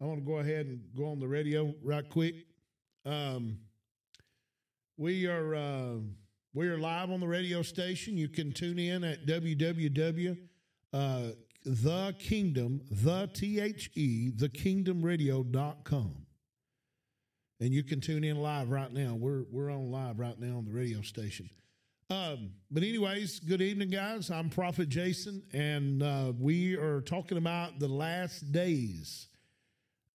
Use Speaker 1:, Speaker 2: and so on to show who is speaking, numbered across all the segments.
Speaker 1: I want to go ahead and go on the radio right quick. Um, we are uh, we are live on the radio station. You can tune in at www. Uh, the kingdom the t-h-e the kingdom radio.com and you can tune in live right now we're we're on live right now on the radio station um, but anyways good evening guys i'm prophet jason and uh, we are talking about the last days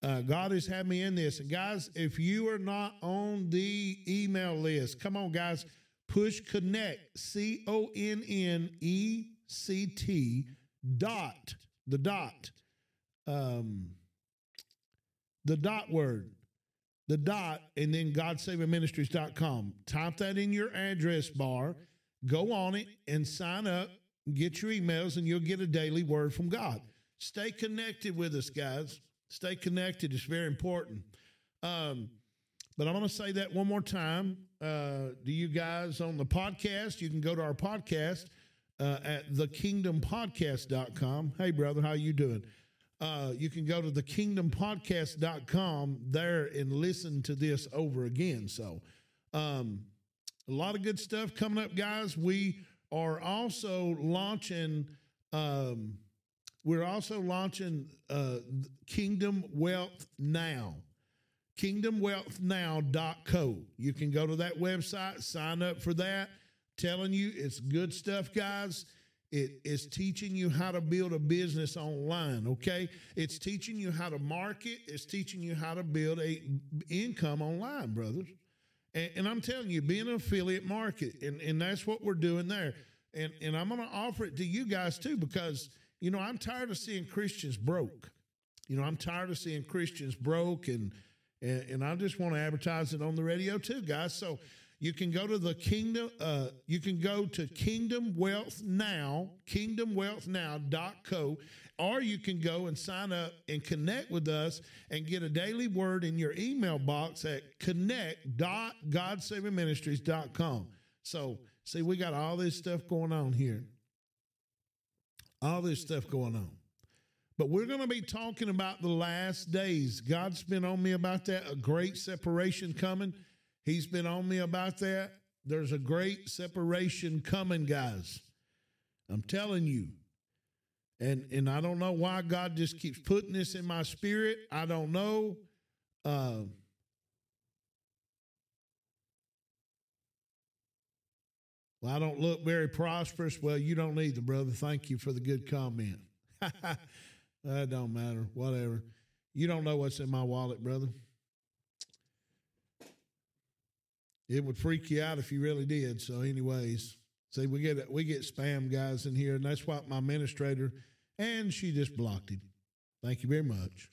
Speaker 1: uh, god has had me in this. And guys if you are not on the email list come on guys. Push connect c-o-n-n-e-c-t dot the dot um the dot word the dot and then godsavingministries.com type that in your address bar go on it and sign up get your emails and you'll get a daily word from god. Stay connected with us guys stay connected it's very important um but i'm going to say that one more time uh to you guys on the podcast you can go to our podcast uh, at thekingdompodcast.com. Hey, brother, how you doing? Uh, you can go to thekingdompodcast.com there and listen to this over again. So, um, a lot of good stuff coming up, guys. We are also launching. Um, we're also launching uh, Kingdom Wealth Now. KingdomWealthNow.co. You can go to that website, sign up for that telling you it's good stuff, guys. It is teaching you how to build a business online, okay? It's teaching you how to market, it's teaching you how to build a income online, brothers. And, and I'm telling you, being an affiliate market, and, and that's what we're doing there. And, and I'm going to offer it to you guys too, because, you know, I'm tired of seeing Christians broke. You know, I'm tired of seeing Christians broke, and, and, and I just want to advertise it on the radio too, guys. So, you can go to the kingdom, uh, you can go to Kingdom Wealth Now, kingdomwealthnow.co, or you can go and sign up and connect with us and get a daily word in your email box at connect.godsavingministries.com. So, see, we got all this stuff going on here. All this stuff going on. But we're going to be talking about the last days. God's been on me about that, a great separation coming. He's been on me about that. There's a great separation coming, guys. I'm telling you. And and I don't know why God just keeps putting this in my spirit. I don't know. Uh, well, I don't look very prosperous. Well, you don't either, brother. Thank you for the good comment. that don't matter. Whatever. You don't know what's in my wallet, brother. It would freak you out if you really did. So, anyways, see, we get we get spam guys in here, and that's why my administrator, and she just blocked him. Thank you very much,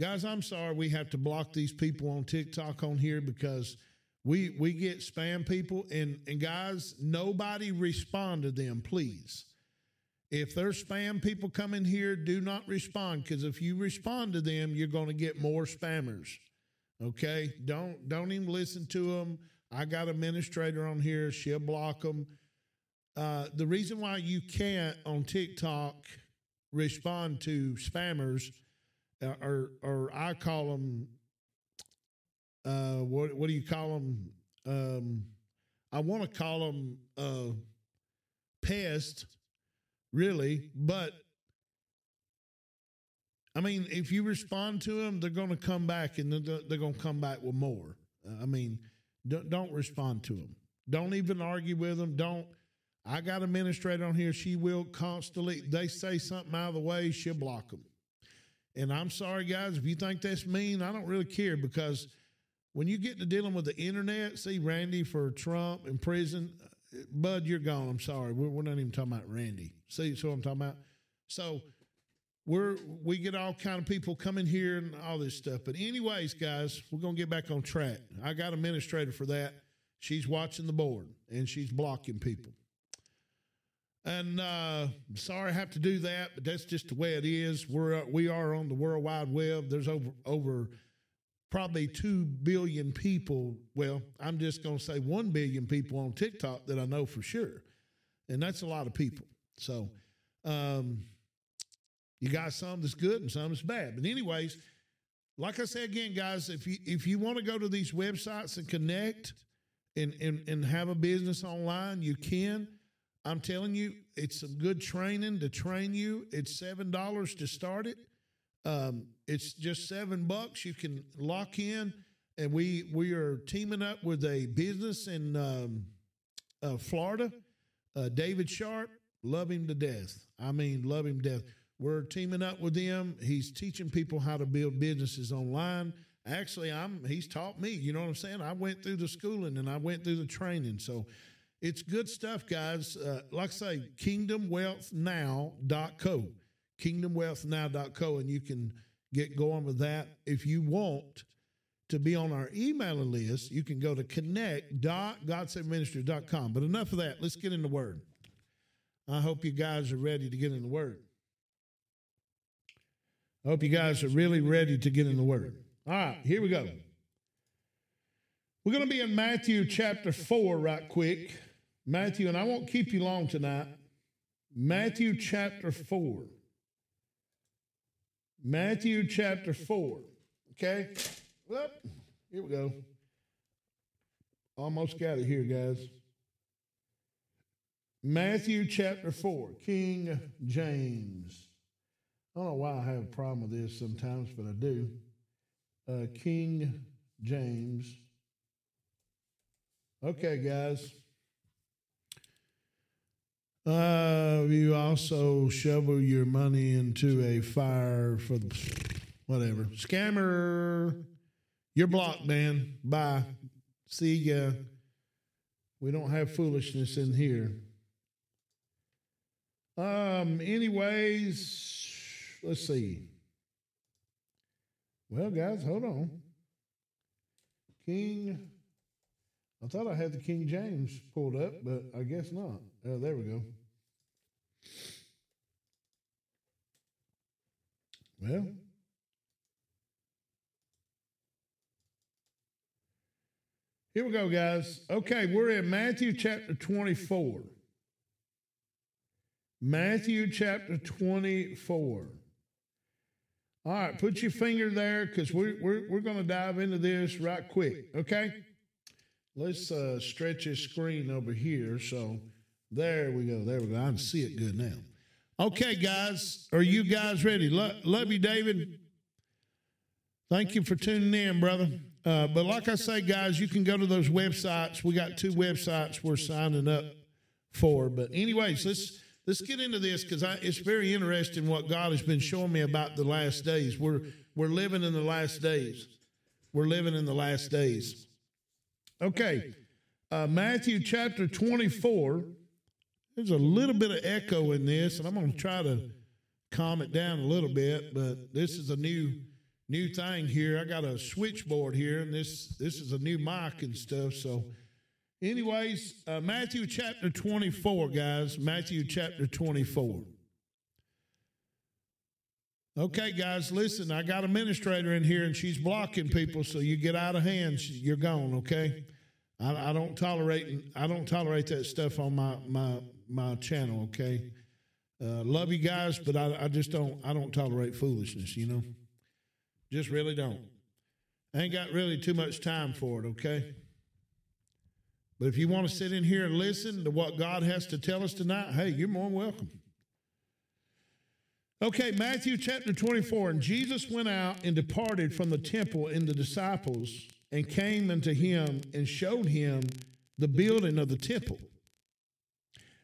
Speaker 1: guys. I'm sorry we have to block these people on TikTok on here because we we get spam people, and and guys, nobody respond to them, please. If there's spam people coming here, do not respond because if you respond to them, you're going to get more spammers. Okay, don't don't even listen to them. I got administrator on here; she'll block them. Uh, the reason why you can't on TikTok respond to spammers, uh, or or I call them, uh, what what do you call them? Um, I want to call them uh, pest, really, but I mean, if you respond to them, they're going to come back and they're, they're going to come back with more. I mean, don't, don't respond to them. Don't even argue with them. Don't. I got a administrator on here. She will constantly, they say something out of the way, she'll block them. And I'm sorry, guys, if you think that's mean, I don't really care because when you get to dealing with the internet, see Randy for Trump in prison, Bud, you're gone. I'm sorry. We're, we're not even talking about Randy. See, so I'm talking about. So we're we get all kind of people coming here and all this stuff. But anyways, guys, we're gonna get back on track. I got administrator for that. She's watching the board and she's blocking people. And uh, sorry I have to do that, but that's just the way it is. We're we are on the World Wide Web. There's over over probably two billion people. Well, I'm just gonna say one billion people on TikTok that I know for sure, and that's a lot of people. So. Um, you got some that's good and some that's bad. But anyways, like I said again, guys, if you if you want to go to these websites and connect and, and and have a business online, you can. I'm telling you, it's some good training to train you. It's seven dollars to start it. Um, it's just seven bucks. You can lock in, and we we are teaming up with a business in um, uh, Florida. Uh, David Sharp, love him to death. I mean, love him to death. We're teaming up with him. He's teaching people how to build businesses online. Actually, I'm he's taught me. You know what I'm saying? I went through the schooling and I went through the training. So it's good stuff, guys. Uh, like I say, kingdomwealthnow.co, kingdomwealthnow.co, and you can get going with that. If you want to be on our emailing list, you can go to connect.godsavingministries.com. But enough of that. Let's get in the Word. I hope you guys are ready to get in the Word. I hope you guys are really ready to get in the Word. All right, here we go. We're going to be in Matthew chapter 4 right quick. Matthew, and I won't keep you long tonight. Matthew chapter 4. Matthew chapter 4. Okay? Well, here we go. Almost got it here, guys. Matthew chapter 4, King James. I don't know why I have a problem with this sometimes, but I do. Uh, King James. Okay, guys. Uh, you also shovel your money into a fire for the whatever. Scammer. You're blocked, man. Bye. See ya. We don't have foolishness in here. Um, anyways, let's see. Well, guys, hold on. King, I thought I had the King James pulled up, but I guess not. Oh, there we go. Well, here we go, guys. Okay, we're in Matthew chapter 24. Matthew chapter 24. All right, put your finger there because we're, we're, we're going to dive into this right quick, okay? Let's uh, stretch this screen over here. So there we go. There we go. I can see it good now. Okay, guys, are you guys ready? Lo- love you, David. Thank you for tuning in, brother. Uh, but like I say, guys, you can go to those websites. We got two websites we're signing up for. But anyways, let's let's get into this because it's very interesting what God has been showing me about the last days. We're we're living in the last days. We're living in the last days. Okay, uh, Matthew chapter twenty four. There's a little bit of echo in this, and I'm going to try to calm it down a little bit. But this is a new new thing here. I got a switchboard here, and this this is a new mic and stuff. So Anyways, uh, Matthew chapter 24, guys. Matthew chapter 24. Okay, guys, listen, I got a administrator in here and she's blocking people, so you get out of hand, you're gone, okay? I, I don't tolerate I don't tolerate that stuff on my my my channel, okay? Uh, love you guys, but I, I just don't I don't tolerate foolishness, you know? Just really don't. I ain't got really too much time for it, okay? But if you want to sit in here and listen to what God has to tell us tonight, hey, you're more than welcome. Okay, Matthew chapter 24. And Jesus went out and departed from the temple and the disciples and came unto him and showed him the building of the temple.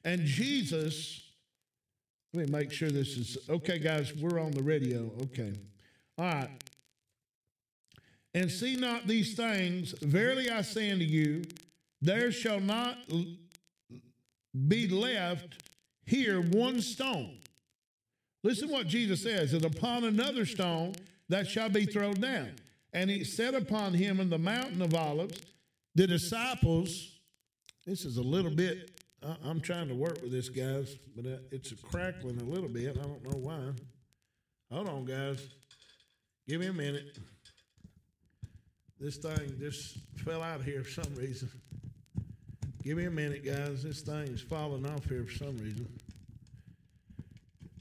Speaker 1: And Jesus, let me make sure this is okay, guys. We're on the radio. Okay. All right. And see not these things, verily I say unto you, there shall not be left here one stone. Listen what Jesus says, and upon another stone that shall be thrown down. And he set upon him in the mountain of olives, the disciples, this is a little bit, I'm trying to work with this, guys, but it's a crackling a little bit. I don't know why. Hold on, guys. Give me a minute. This thing just fell out here for some reason. Give me a minute, guys. This thing is falling off here for some reason.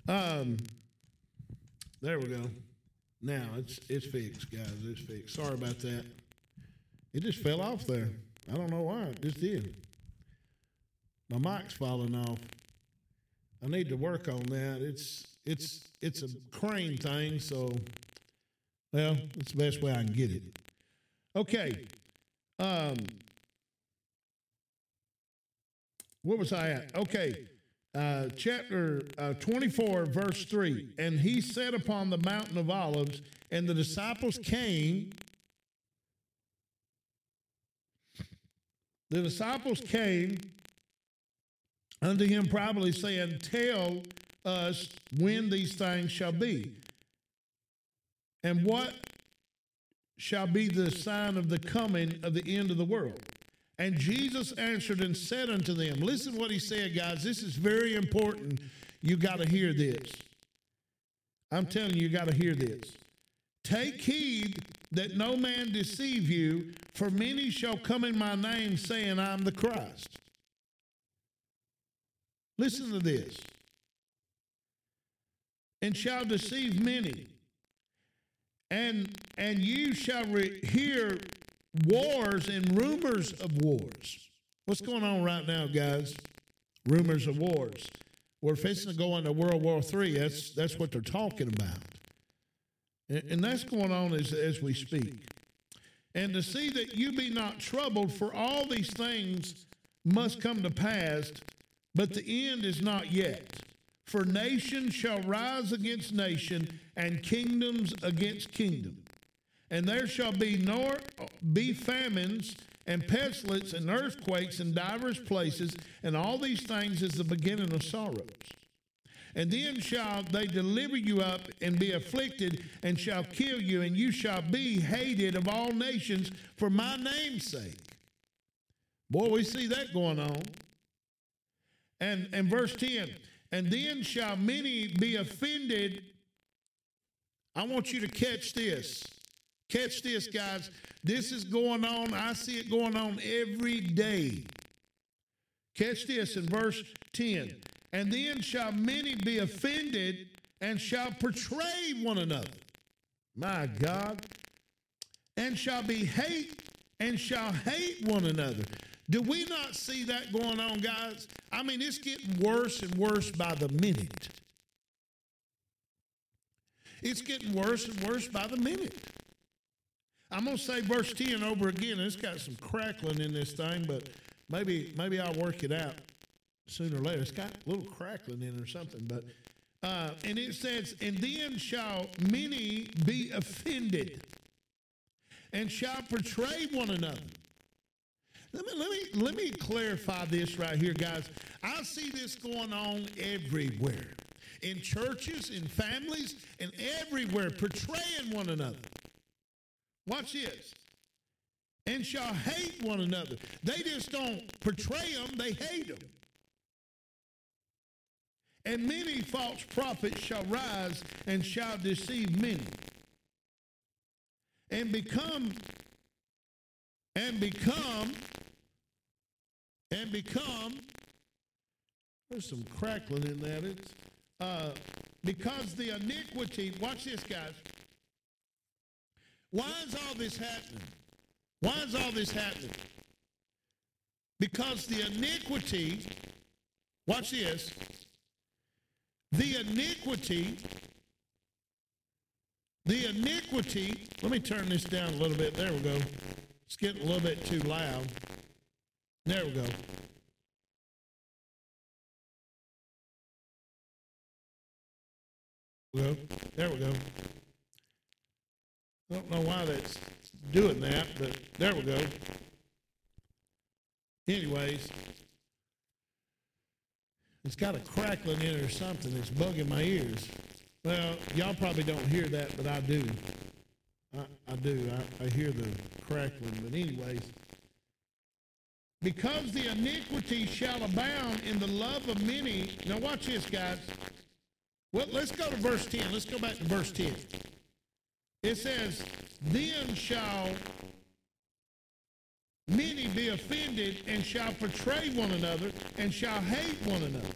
Speaker 1: Um, there we go. Now it's it's fixed, guys. It's fixed. Sorry about that. It just fell off there. I don't know why. It just did. My mic's falling off. I need to work on that. It's it's it's a crane thing, so well, it's the best way I can get it. Okay. Um where was I at? Okay. Uh, chapter uh, 24, verse 3. And he sat upon the mountain of olives, and the disciples came. The disciples came unto him probably saying, Tell us when these things shall be, and what shall be the sign of the coming of the end of the world. And Jesus answered and said unto them, Listen what he said, guys. This is very important. You got to hear this. I'm telling you, you got to hear this. Take heed that no man deceive you, for many shall come in my name, saying, I'm the Christ. Listen to this. And shall deceive many. And and you shall re- hear wars and rumors of wars. What's going on right now, guys? Rumors of wars. We're fixing to go into World War III. That's that's what they're talking about, and, and that's going on as as we speak. And to see that you be not troubled, for all these things must come to pass, but the end is not yet. For nation shall rise against nation, and kingdoms against kingdom and there shall be nor be famines and pestilence and earthquakes in divers places, and all these things is the beginning of sorrows. And then shall they deliver you up and be afflicted, and shall kill you, and you shall be hated of all nations for my name's sake. Boy, we see that going on. And, and verse 10 And then shall many be offended. I want you to catch this. Catch this, guys. This is going on. I see it going on every day. Catch this in verse 10. And then shall many be offended and shall betray one another. My God. And shall be hate and shall hate one another. Do we not see that going on, guys? I mean, it's getting worse and worse by the minute. It's getting worse and worse by the minute. I'm going to say verse 10 over again. It's got some crackling in this thing, but maybe maybe I'll work it out sooner or later. It's got a little crackling in it or something. But uh, and it says, and then shall many be offended, and shall betray one another. Let me let me let me clarify this right here, guys. I see this going on everywhere. In churches, in families, and everywhere, portraying one another. Watch this. And shall hate one another. They just don't portray them, they hate them. And many false prophets shall rise and shall deceive many. And become, and become, and become, there's some crackling in that. It's, uh, because the iniquity, watch this, guys why is all this happening? Why is all this happening? Because the iniquity, watch this, the iniquity, the iniquity, let me turn this down a little bit. There we go. It's getting a little bit too loud. There we go. Well, there we go. I don't know why that's doing that, but there we go. Anyways, it's got a crackling in it or something that's bugging my ears. Well, y'all probably don't hear that, but I do. I, I do. I, I hear the crackling. But anyways, because the iniquity shall abound in the love of many. Now watch this, guys. Well, let's go to verse 10. Let's go back to verse 10. It says, Then shall many be offended and shall betray one another and shall hate one another.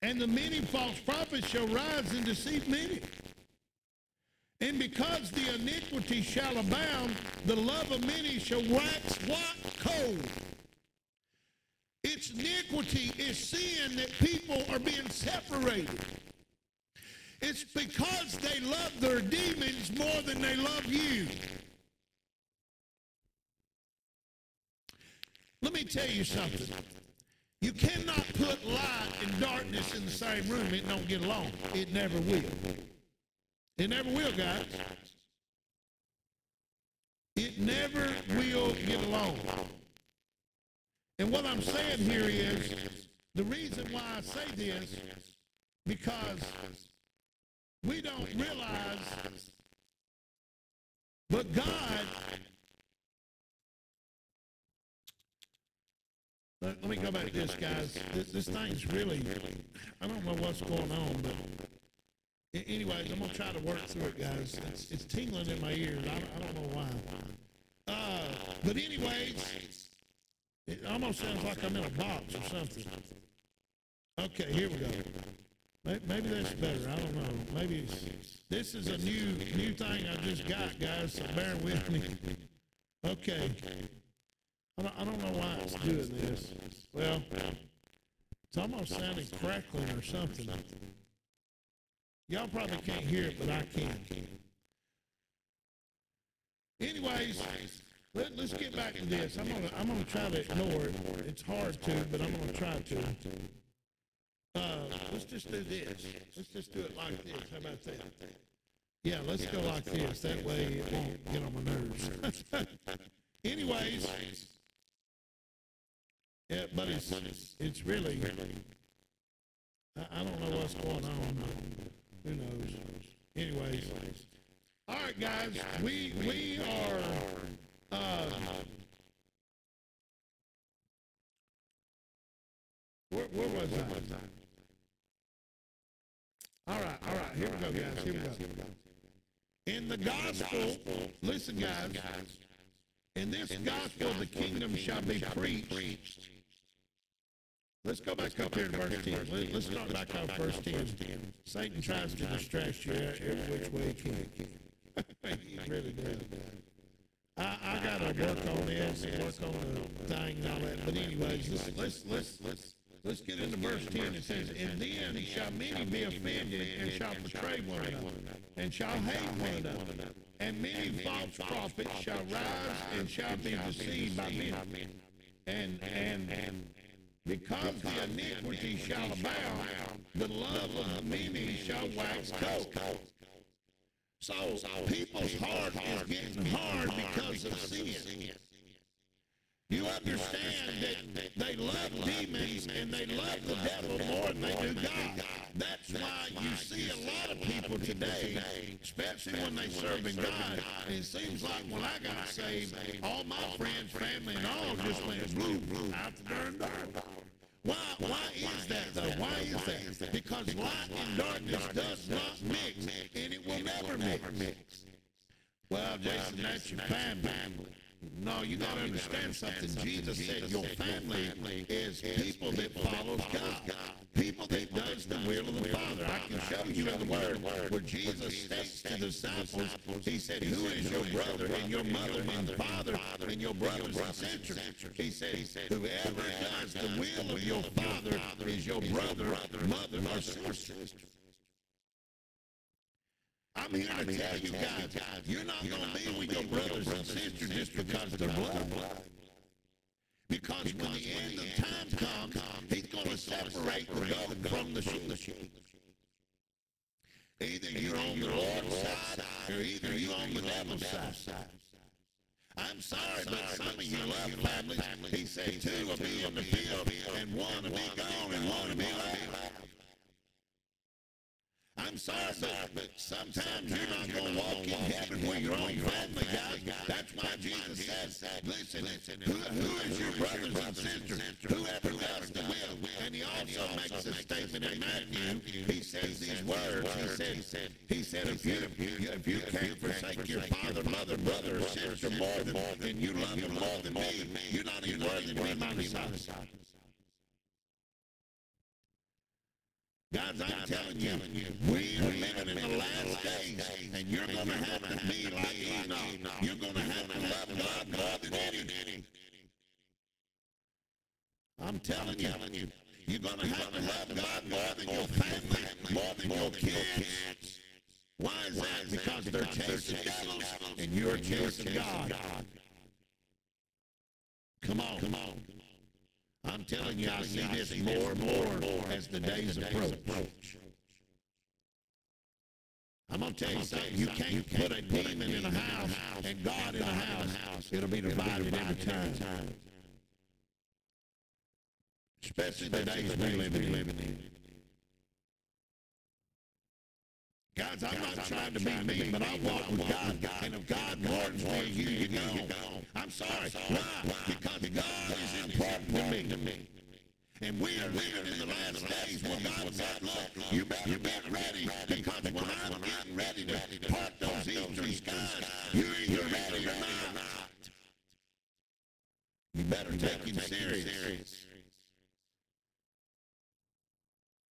Speaker 1: And the many false prophets shall rise and deceive many. And because the iniquity shall abound, the love of many shall wax what? Cold. It's iniquity, it's sin that people are being separated. It's because they love their demons more than they love you. Let me tell you something. You cannot put light and darkness in the same room. It don't get along. It never will. It never will, guys. It never will get along. And what I'm saying here is the reason why I say this because we don't realize but God let, me go back to this guys this, this thing's really I don't know what's going on but anyways I'm gonna try to work through it guys it's, it's tingling in my ears I, I don't know why uh, but anyways it almost sounds like I'm in a box or something okay here we go Maybe that's better. I don't know. Maybe this is a new new thing I just got, guys. So bear with me. Okay. I don't, I don't know why it's doing this. Well, it's almost sounding crackling or something. Y'all probably can't hear it, but I can. Anyways, let, us get back to this. I'm gonna I'm gonna try to ignore it. It's hard to, but I'm gonna try to. Uh, let's just do this. Let's just do it like this. How about that? Yeah, let's go like this. That way it won't get on my nerves. Anyways, yeah, but it's it's really. I, I don't know what's going on. Who knows? Anyways, all right, guys. We we are. Uh, where, where was I? All right, all right. Here we go, guys. Here we go. In the gospel, listen, guys. In this gospel, the kingdom shall be preached. Let's go back up here to verse 10. Let's start back off verse 10. Satan tries to distract you every which way he can. he really does. I, I got to work on this and work on the thing and all that. But anyways, let's, let's, let's, let's Let's get into verse 10. It says, And then shall many be offended and shall betray one another and shall hate one another. And many false prophets shall rise and shall be deceived by men. And, and, and because the iniquity shall abound, the love of many shall wax cold. So people's heart is getting hard because of sin. You understand that they love demons and they love the devil more than they do God. That's why you see a lot of people today, especially when they serve in God. It seems like when I got saved, all my friends, family, and all just went blue, out the darn dark. Why, why is that though? Why is that? Because light and darkness does not mix, and it will never mix. Well, Jason, that's your family. No, you got to understand something. Jesus said your family is people that follows God, people that does the will of the Father. I can show you in the Word where Jesus states to the disciples, He said, "Who is your brother and your mother and father and your brothers and sisters?" He said, "Whoever does the will of your Father is your brother, mother, or sister." I'm here to tell you guys, you're not going to be with your brothers and sisters just because they're blood. Because when the end of time comes, he's going to separate the goat from the sheep. Either you're on the Lord's side or either you're on the devil's side. I'm sorry, but some of you love families. He said two will be in the field and one will be gone and one will be left. I'm sorry, but, sometimes you're not going to walk in heaven where your own family, guys. That's why Jesus said, listen, who, who is your brothers and sisters? Whoever does the will. And he also makes a statement in Matthew. He says these words. He said, he said if you, if you can't forsake your father, mother, brother, or sister more than, than you love them more than me, you're not even worthy to be my disciple.
Speaker 2: Guys, I'm telling you, you we are living in the last days, and you're going to have to be like Enoch. You're going to have to love God more than anything. I'm telling you, you're going to have to love God more than your family, more than your kids. Why is that? Because they're chasing devils, and you're chasing God. Come on, come on. I'm telling you, I see this more and more as the days approach. I'm gonna tell you something. You can't put a demon in a house and God in a house. It'll be divided every time. Especially the days we live in. Guys, I'm not trying to be mean, but I walk with God. And if God warns me, you, you go. I'm sorry. Why? Because God is important to me. And we are living in the last days where God said, look, you better get ready because when I'm getting ready to part those eastern skies, you're either ready or not. You better take him serious.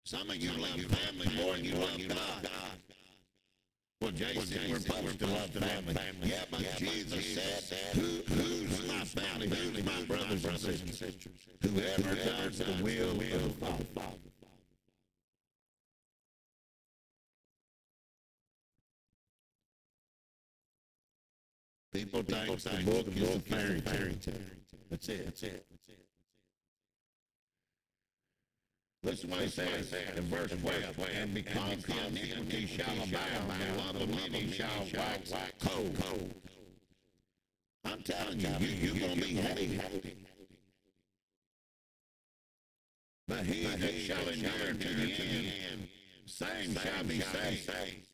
Speaker 2: Some of you love your family more than you love God. Well, Jason, we're supposed to love the family. Yeah, but Jesus said, Who, who's my family? Who's my brothers and sisters? Whoever does the will of the Father. People think the book is a fairy tale. That's it. That's it. That's it. Listen what he says in verse 12. And because the iniquity shall abound, the love of many shall wax cold. I'm telling you, you you're going to be happy. But he that shall endure to the end, same shall be saved.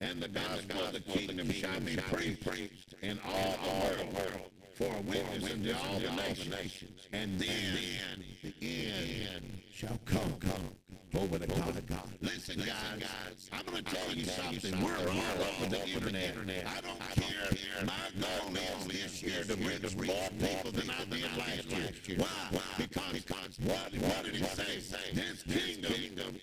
Speaker 2: And the gospel of the kingdom shall be preached in all the world for a witness unto all the nations. And then the end shall come. come. Over to God. of God. Listen, guys, I'm going to tell you something. We're all over the internet. I don't care. My goal is this year to reach more people than I did last year. Why? Because what, did it say? This kingdom,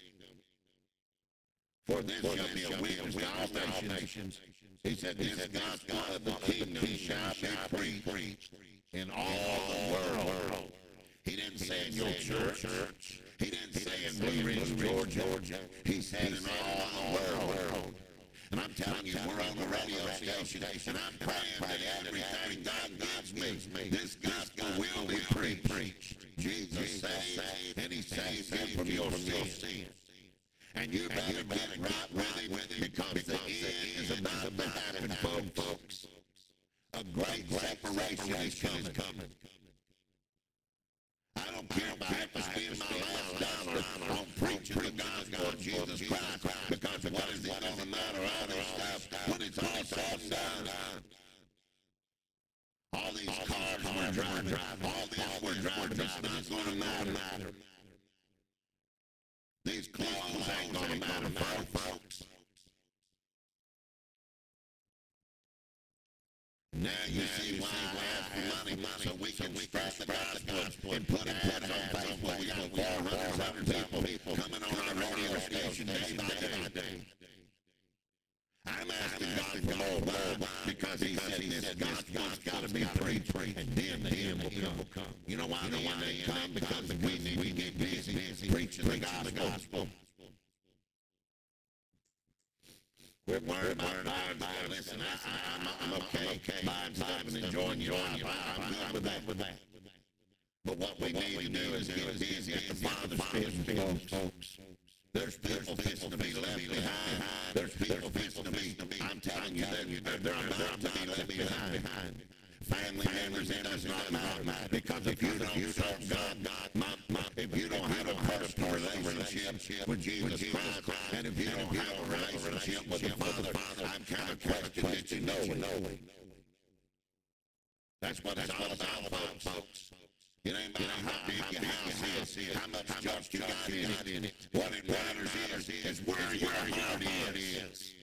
Speaker 2: for this shall be a witness to all nations. He said, this gospel of the kingdom shall be preached in all the world. He didn't say in your church. He didn't say in Blue Ridge, Georgia. He said in all the world. And I'm telling you, we're on the radio station, and I'm praying that everything God gives me, this gospel will be preached. Jesus saves, and He saves you from your sin. And you better get right with it because the end is about to happen, folks. A great separation is coming. I don't care if I to spend my last dollar on preaching the gospel of Jesus Christ because what is it doesn't matter other stuff when it's all said and done. All these cars we're driving, all this we're driving, it's not going to matter. These ain't to matter, folks. Now you see why I ask for money, so we can spread the gospel and put ads on Facebook. We got 400 people coming on our radio station day by day. I'm asking God for more love because He said this gospel's got to be preached, and then the end will come. You know why you the end ain't come? Because we need get busy busy preaching the gospel. We're worried about buying stuff. Listen, I, I'm, I'm okay, buying stuff and enjoying. I, I'm good with that. With that. But what we need to do is get busy at the Father's business, folks. There's people fixing to be left behind. There's people fixing to be, I'm telling you, they're, about to be left behind. Family members, it does not matter. Because if you don't serve God, God, my, my, if you don't have a personal relationship with Jesus Christ, and if you don't have a relationship with the Father, I'm kind of questioning you. That's what it's all about, folks. It ain't about how big your house is, how much junk you got in it. What it matters is, is where your heart is.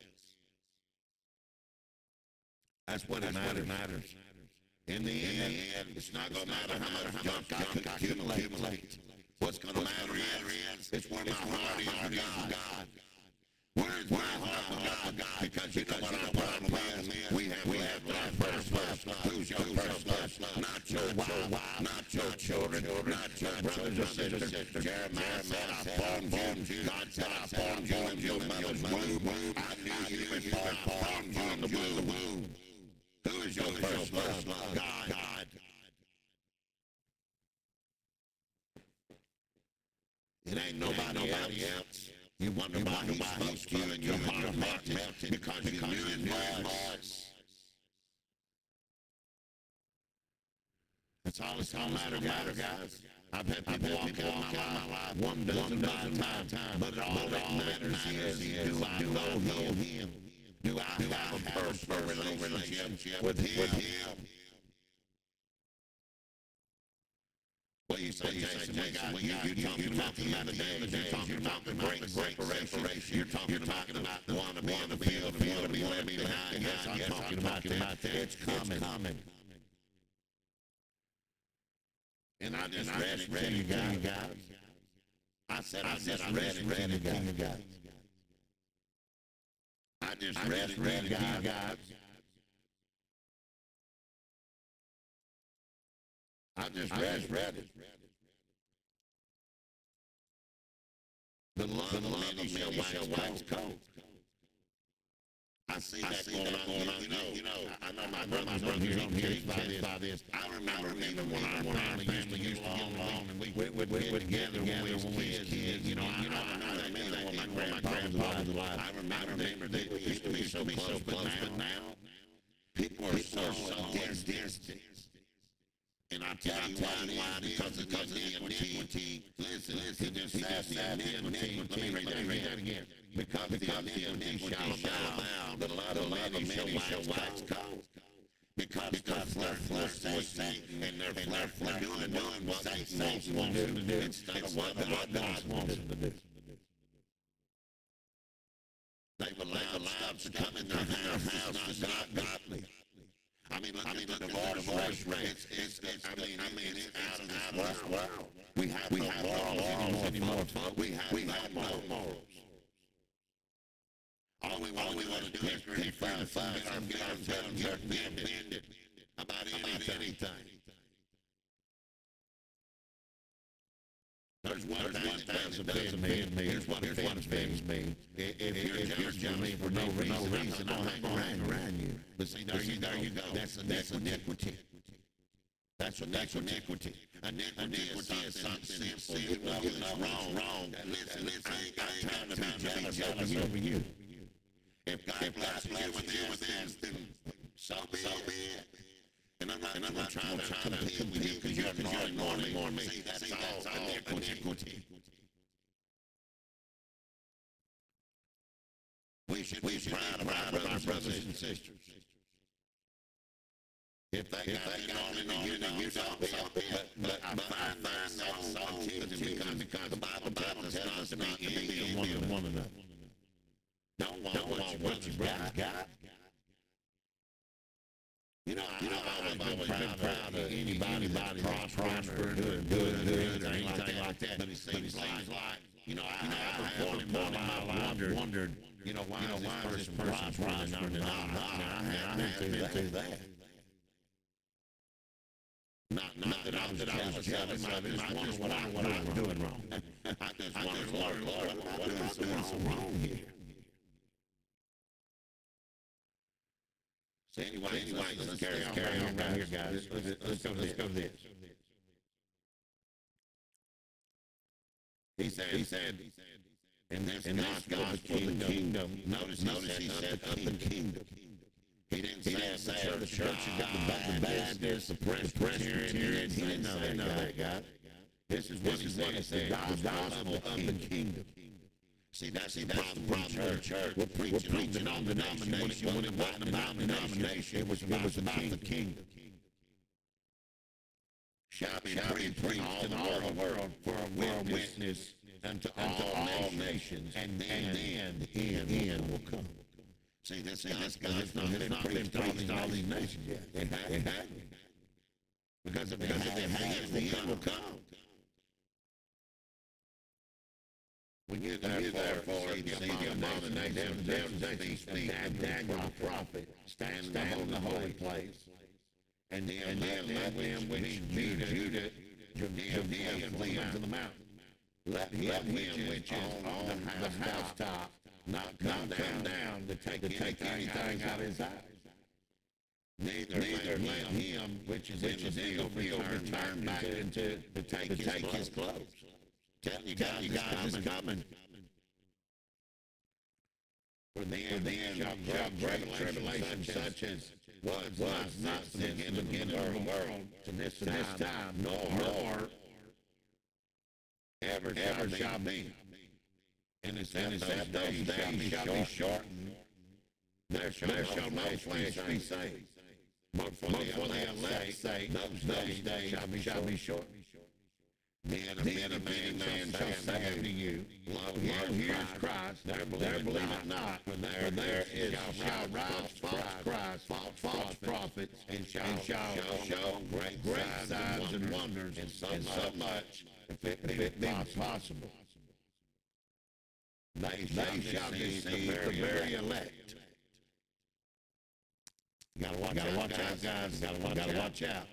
Speaker 2: That's what it matters. In the end, it's not going to matter how much junk I can accumulate. What's going to matter is, it's where my heart is for God. Where's my heart for God? Because you know what our problem is? First. Who's your first love? Not your wife, not your children, not your brothers or sisters. Jeremiah said, I formed you. God said, I formed you in your mother's womb. I knew you before I formed you in the womb. Who is your first love? God. It ain't nobody, nobody else. You wonder you why, why he spoke to you and your heart melted, melted because, because you knew his voice. That's all it's all matter, matter, guys. I've had people walk out my life one dozen, dozen time, time, but all that matters is, do I know him? Do I have a personal relationship with him? Well, you say, Jason, we got, you, you, you, you're talking about the days, you're talking about the great separation, you're talking, about the one to be on the field, the one to be left behind. Yes, I'm talking about that. It's coming. And I just read it to you guys. I said, I just read it to you guys. I just read it to you guys. I just read, I just read it. The love, the love of many shall wax cold. I see that going on. You know, you know. I know my brothers on here encouraged by this. By this. I remember even when our family used to get along and we would get together when we was kids. You know, you know, I know that meant when my grandpa was alive. I remember they used to be so close, but now people are so distant. And I tell you why, why because of of iniquity. Listen, listen, just the iniquity. Let me read that again. Because because the iniquity shall abound, but a lot of many shall wax cold. Because because their flesh was Satan, and their flesh was doing doing what Satan wants them to do instead of what God wants them to do. They've allowed stuff to come in their house that's not godly. I mean, look I mean, the divorce, divorce rate. It's, it's, it's, I mean, I mean, it's, out of this world. Wow. We have we no have morals, morals anymore, folks. We have, we have no morals. All we want, all we want to do is create five, five, some guns, guns, guns, be about anything. anything. There's one, There's one thing that doesn't offend me. Here's what, here's what offends me. If, if you're jealous me for no reason, no reason I'll hang around, you. But see, there, you, there you go. That's, that's iniquity. That's what that's iniquity. Iniquity is something simple. You know it's wrong. Wrong. Listen, listen. I ain't got time to be jealous over you. If God blesses you with this, then so be it. And I'm not, and I'm not trying, to compete with you because you're, you're ignoring, ignoring me. See, that's, that's all, all iniquity. We should, we should proud of our brothers, brothers and sisters. If they if got it on, you know, you don't be up But, but I find that so confusing because, because the Bible, Bible tells us not to be of one another. Don't want what your brother's got. You know, you know, I've always been proud, of anybody that's prospered, doing good, good, or anything like that. But it seems like, you know, I, you know, I, I, I, I, I wondered, wondered, you know, why, you know, is this person prospering and not? I haven't been through that. Not, not, not that I was, that I was jealous of it. I just wonder what I'm doing wrong. I just wonder, Lord, Lord, what am I doing so wrong here? So anyway, so anyway let's, let's, carry, on, carry on right here, guys. Let's, let's, let's, go, let's go this. He said, he said, in this, in this gospel of the kingdom, notice, notice he said up in kingdom. He didn't say, he didn't say the church of God, the Baptist, the Presbyterian. He didn't say that, God. This is what he said, the gospel of the kingdom. See, that's, the problem with church. We're preaching, We're preaching on the denomination when it wasn't about the denomination. It was about, it was about the kingdom. Shall be preached in all the world for a witness unto all nations, and then the end will come. See, this gospel has not not been preached to all these nations yet. It hasn't. Because if it has, the end will come. You therefore see the abomination of Daniel's feet and the prophet stand down in the holy place. And then let them which be Judah, Judea flee into the mountain. Let him which is on the housetop not come down to take anything out of his house. Neither, Neither let him which is in the field return back into to take his clothes. Tell you guys, you guys it's coming. For then, For then shall, great tribulation such as was, was not since in the beginning of the world to this, time, nor, nor ever, ever shall be. And it's in those days shall be, shall be shortened. There shall, there shall no flesh be saved. But for the elect's sake, those days shall be, shall be shortened. Then a many, many man shall say unto you, Lo, here's Christ, there believe it not, for there, there is, shall rise false Christ, false, false prophets, and shall, shall show great, great signs and wonders, and so, much, if it, if be possible. They, they shall deceive the very elect. Gotta watch, gotta watch out, guys. Gotta gotta watch out.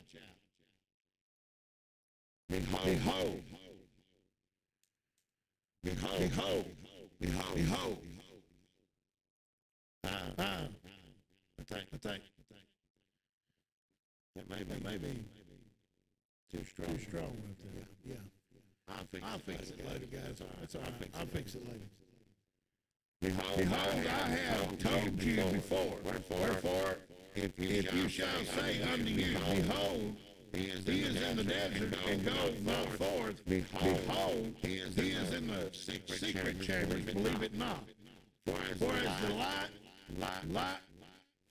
Speaker 2: Shall say unto you, Behold, he is, he is in the desert and goes not forth. Behold, he is, he is in the secret, secret chambers. Believe it not. For as, for as the light, light, light,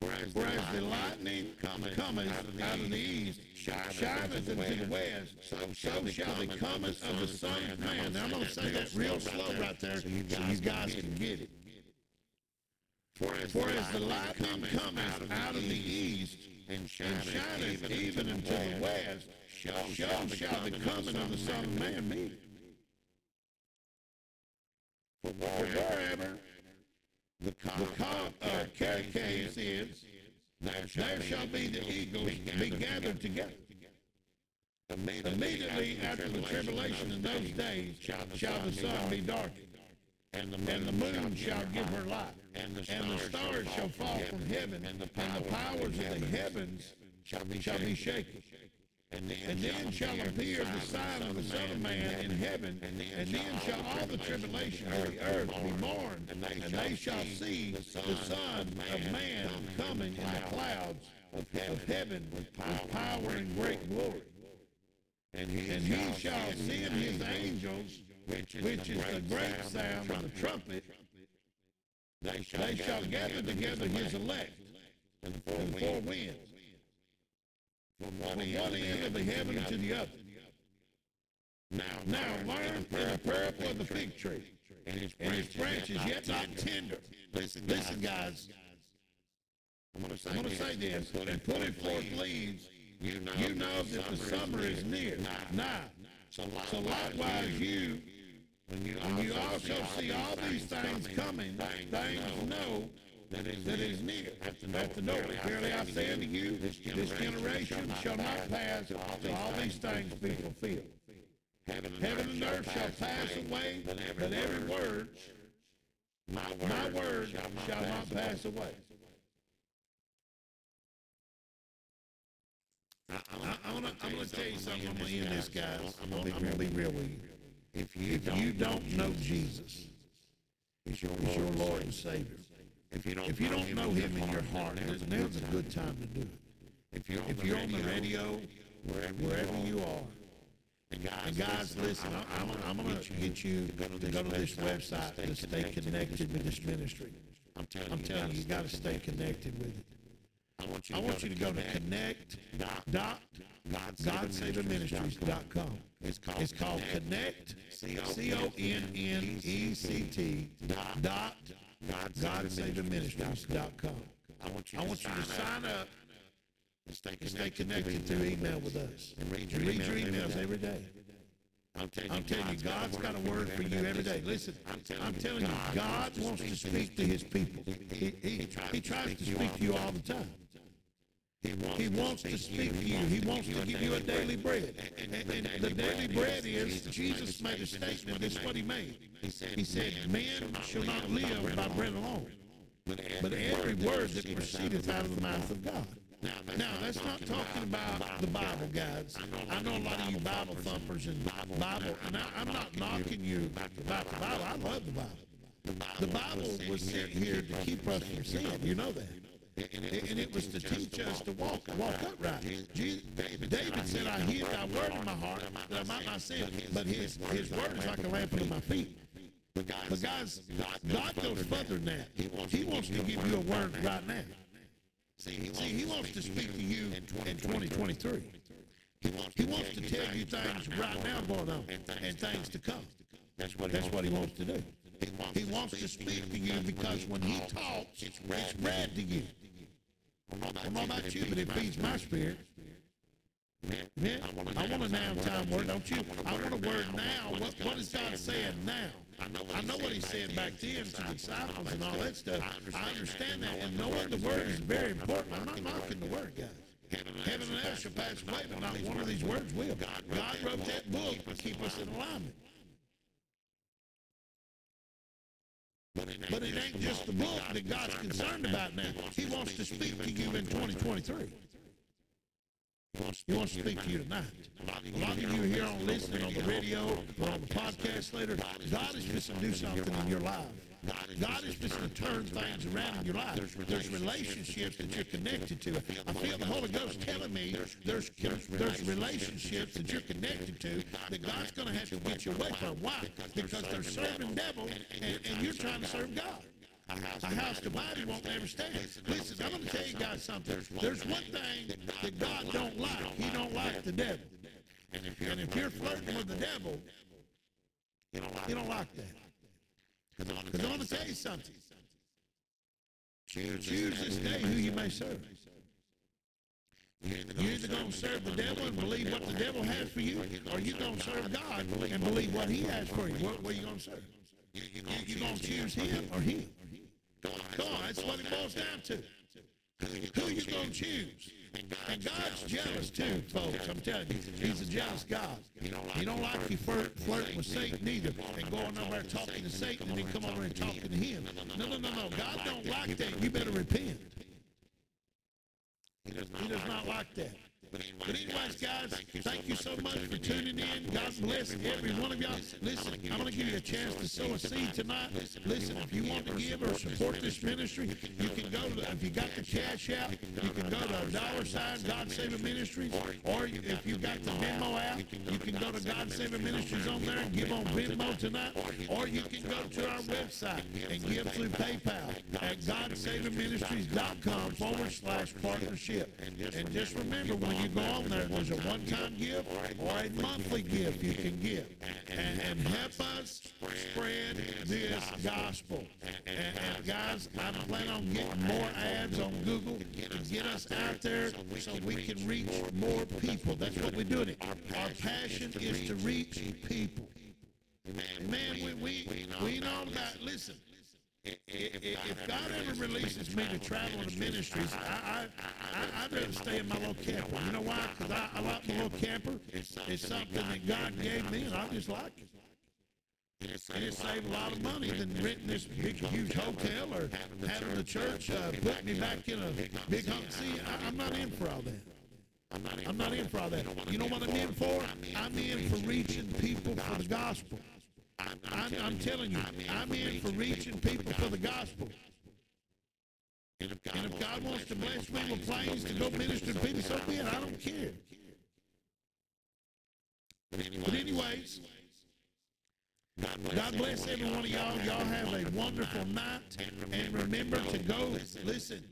Speaker 2: for as, for as the lightning cometh, cometh out of the, out of the east, shineth into the west, so shall, so shall the cometh of the Son of Man. Now I'm going to say that real slow right there so you guys, so you guys can get it. For as, For as the light cometh out of the east, and shineth, even, unto the west, shall, shall, shall the coming of the Son of Man be. For wherever the cock of carcase is, there shall be the eagles be gathered together. Immediately after the tribulation in those days shall the sun be darkened and the moon, and the moon shall give her light, and the stars, and the stars shall fall from heaven, and the, power the powers of the heavens shall be, shall be shaken. And then, and then shall appear the sign of the Son of Man in heaven, and then, and then shall all the tribulation of the earth be mourned, and they, and they shall see the Son of Man coming in the clouds of heaven with power and great glory. And he, and he shall send his angels which is, which the, is the great sound of the trumpet, they shall, they shall gather together his elect in the four, four winds, from one, end of the heaven to the other. Now, now learn the parable of the fig tree, and its branches, branches yet not tender. Listen, listen, guys. I'm going to say, to say this, and put it forth leaves. You know, you know that the summer is near. Now, so likewise you when you, when you also see all these things coming, things know that is, that is near at the, at the door. Clearly I say unto you, this generation shall not pass till all these things be fulfilled. Heaven and earth shall pass away, but every word, my word shall not pass away. I, am going to tell you something. I'm going to end this, guys. I'm going to be real with you. If you, don't, you don't know Jesus, He's your, Lord, your Lord and Savior. If you don't, if you don't know Him in your heart, now's, now's a good time to do it. If you're on, if the, you're radio, on the radio, wherever, wherever you are, and guys, and guys listen, I'm, I'm, I'm going to get you to go to this, go to this website to stay connected with this ministry. I'm telling, I'm telling you, you got to stay connected with it. I want you to, I want go, you to go to connect dot, dot GodSavingMinistries.com. It's called, it's called Connect, C-O-N-N-E-C-T dot GodSavingMinistries.com. I want you to, I want you to sign up and stay connected, stay connected through email with us. And read your, read your emails every day. I'm telling
Speaker 1: I'm telling you, God's got a word for you every day. Listen, I'm telling you, God wants to speak to his people. He, he, he tries to speak to you all the time.
Speaker 2: He wants,
Speaker 1: He wants to speak to you. He wants to give you a daily bread. And, and the daily bread is, Jesus made a statement. Is what he made. He said, man shall not live by bread alone, but every word that proceedeth out of the mouth of God. Now, that's not talking about the Bible, guys. I know a lot of you Bible thumpers and Bible, and I, I'm not knocking you about the Bible. I love the Bible. The Bible was sent here to keep us from sin. You know that. And it was to teach us to walk walk upright. Jesus, David said, I hid thy word in my heart that I might not sin. But his, his word is like a lamp unto my feet. But guys, God goes further than that. He wants to give you a word right now. See, he wants to speak to you in 2023. He wants to tell you things right now going on and things to come.
Speaker 2: That's what,
Speaker 1: That's what he wants to do. He wants to speak to you because when he talks, it's bread to you. I don't know about you, but it feeds my spirit. Yeah, I want a now time word, don't you? I want a word now. What, what is God saying now? I know what he said back then to the disciples and all that stuff. I understand that, and knowing the word is very important. I'm not knocking the word, guys. Heaven and earth shall pass away, but not one of these words will. God wrote that book to keep us in alignment. But it ain't just the book that God's concerned about now. He wants to speak to you in 2023. He wants to speak to you tonight. A lot of you here on listening on the radio or on the podcast later, God is just to do something in your life. God is just to turn things around in your life. There's relationships that you're connected to. I feel the Holy Ghost telling me there's there's relationships that you're connected to that God's going to have to get you away from. Why? Because they're serving devil and, and you're trying to serve God. A house divided won't never stand. Listen, I'm going to tell you guys something. There's one thing that God don't like. He don't like the devil. And if you're flirting with the devil,
Speaker 2: You know,
Speaker 1: he don't like that. Because I'm going to tell you something.
Speaker 2: choose,
Speaker 1: this day who you may serve. You're either going to serve the devil and believe what the devil has for you, or you're going to serve God and believe what he has for you. What, what are you going to serve?
Speaker 2: You're
Speaker 1: going to choose him or him. That's what it boils down to. Who you going to choose? And God's jealous too, folks. I'm telling you, He's a jealous God. He don't like you flirt, flirting with Satan either, and going over there talking to Satan and then come over and talking to Him. No, no, no, no. God don't like that. You better repent.
Speaker 2: He does
Speaker 1: not like that. But anyways, guys, thank you so much for tuning in. God bless every one of y'all. Listen, I'm going to give you a chance to sow a seed tonight. Listen, if you want to give or support this ministry, you can go to, if you got the cash out, you can go to dollar sign God Saving Ministries, or if you got the Venmo app, you can go to God Saving Ministries on there and give on Venmo tonight, or you can go to our website and give through PayPal at GodSavingMinistries.com forward slash partnership. And just remember, when you go on there, there's a one-time gift or a monthly gift you can give. And, and help us spread this gospel. And, and guys, I plan on getting more ads on Google to get us out there so we can reach more people. That's what we're doing. It. Our passion is to reach people. Man, we, we, we know that, listen, if God ever releases me to travel to ministries, I, I, I, I'd rather stay in my little camper. You know why? Because I, I like my little camper. It's something that God gave me, and I just like it. And it saved a lot of money than renting this big, huge hotel or having the church uh, put me back in a big home. See, I, I'm not in for all that. I'm not in for all that. You know what I'm in for? I'm in for reaching people for the gospel. I'm, I'm telling you, I'm in for reaching people for the gospel.
Speaker 2: And if God,
Speaker 1: And if God wants to bless me with planes to go minister to people, so be it. I don't care.
Speaker 2: But
Speaker 1: anyways,
Speaker 2: God bless,
Speaker 1: every one of y'all. Y'all have a wonderful night. And remember to go, listen,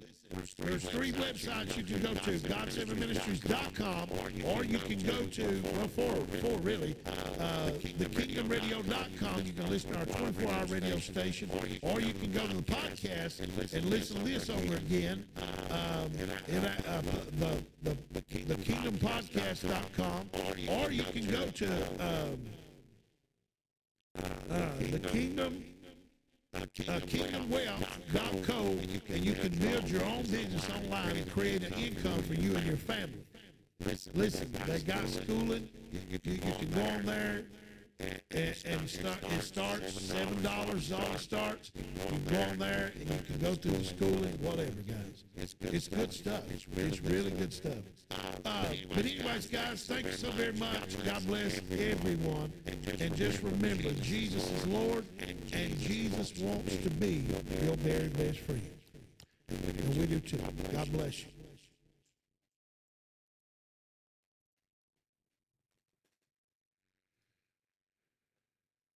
Speaker 1: there's three websites you can go to, GodSavingMinistries.com, or you can go to, well, four, four really, uh, thekingdomradio.com. You can listen to our 24-hour radio station, or you can go to the podcast and listen to this over again. Um, uh, the, the, the, thekingdompodcast.com, or you can go to, um, the Kingdom uh, Kingdom Wealth Co. and you can build your own business online and create an income for you and your family. Listen, they got schooling. You can go on there and, and start. It starts seven dollars. All it starts. You go on there and you can go through the schooling, whatever, guys. It's good stuff. It's really good stuff. Uh, but anyways, guys, thank you so very much. God bless everyone. And just remember, Jesus is Lord, and Jesus wants to be your very best friend. And we do too. God bless you.